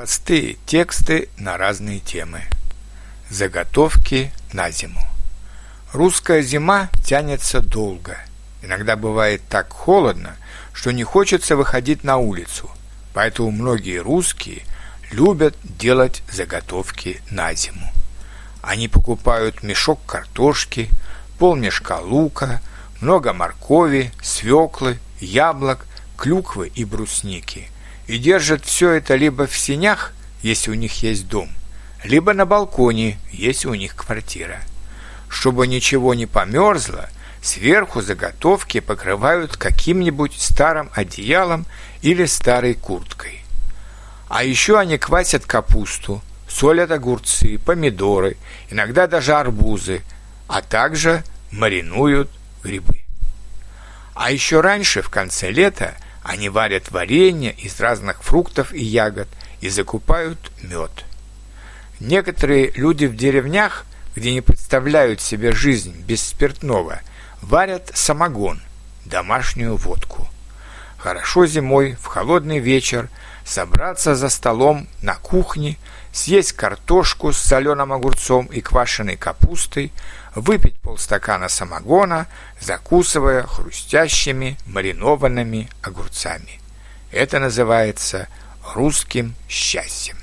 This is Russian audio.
Простые тексты на разные темы. Заготовки на зиму. Русская зима тянется долго. Иногда бывает так холодно, что не хочется выходить на улицу. Поэтому многие русские любят делать заготовки на зиму. Они покупают мешок картошки, полмешка лука, много моркови, свеклы, яблок, клюквы и брусники – и держат все это либо в сенях, если у них есть дом, либо на балконе, если у них квартира. Чтобы ничего не померзло, сверху заготовки покрывают каким-нибудь старым одеялом или старой курткой. А еще они квасят капусту, солят огурцы, помидоры, иногда даже арбузы, а также маринуют грибы. А еще раньше, в конце лета, они варят варенье из разных фруктов и ягод и закупают мед. Некоторые люди в деревнях, где не представляют себе жизнь без спиртного, варят самогон, домашнюю водку. Хорошо зимой, в холодный вечер, собраться за столом на кухне, съесть картошку с соленым огурцом и квашеной капустой, выпить полстакана самогона, закусывая хрустящими маринованными огурцами. Это называется русским счастьем.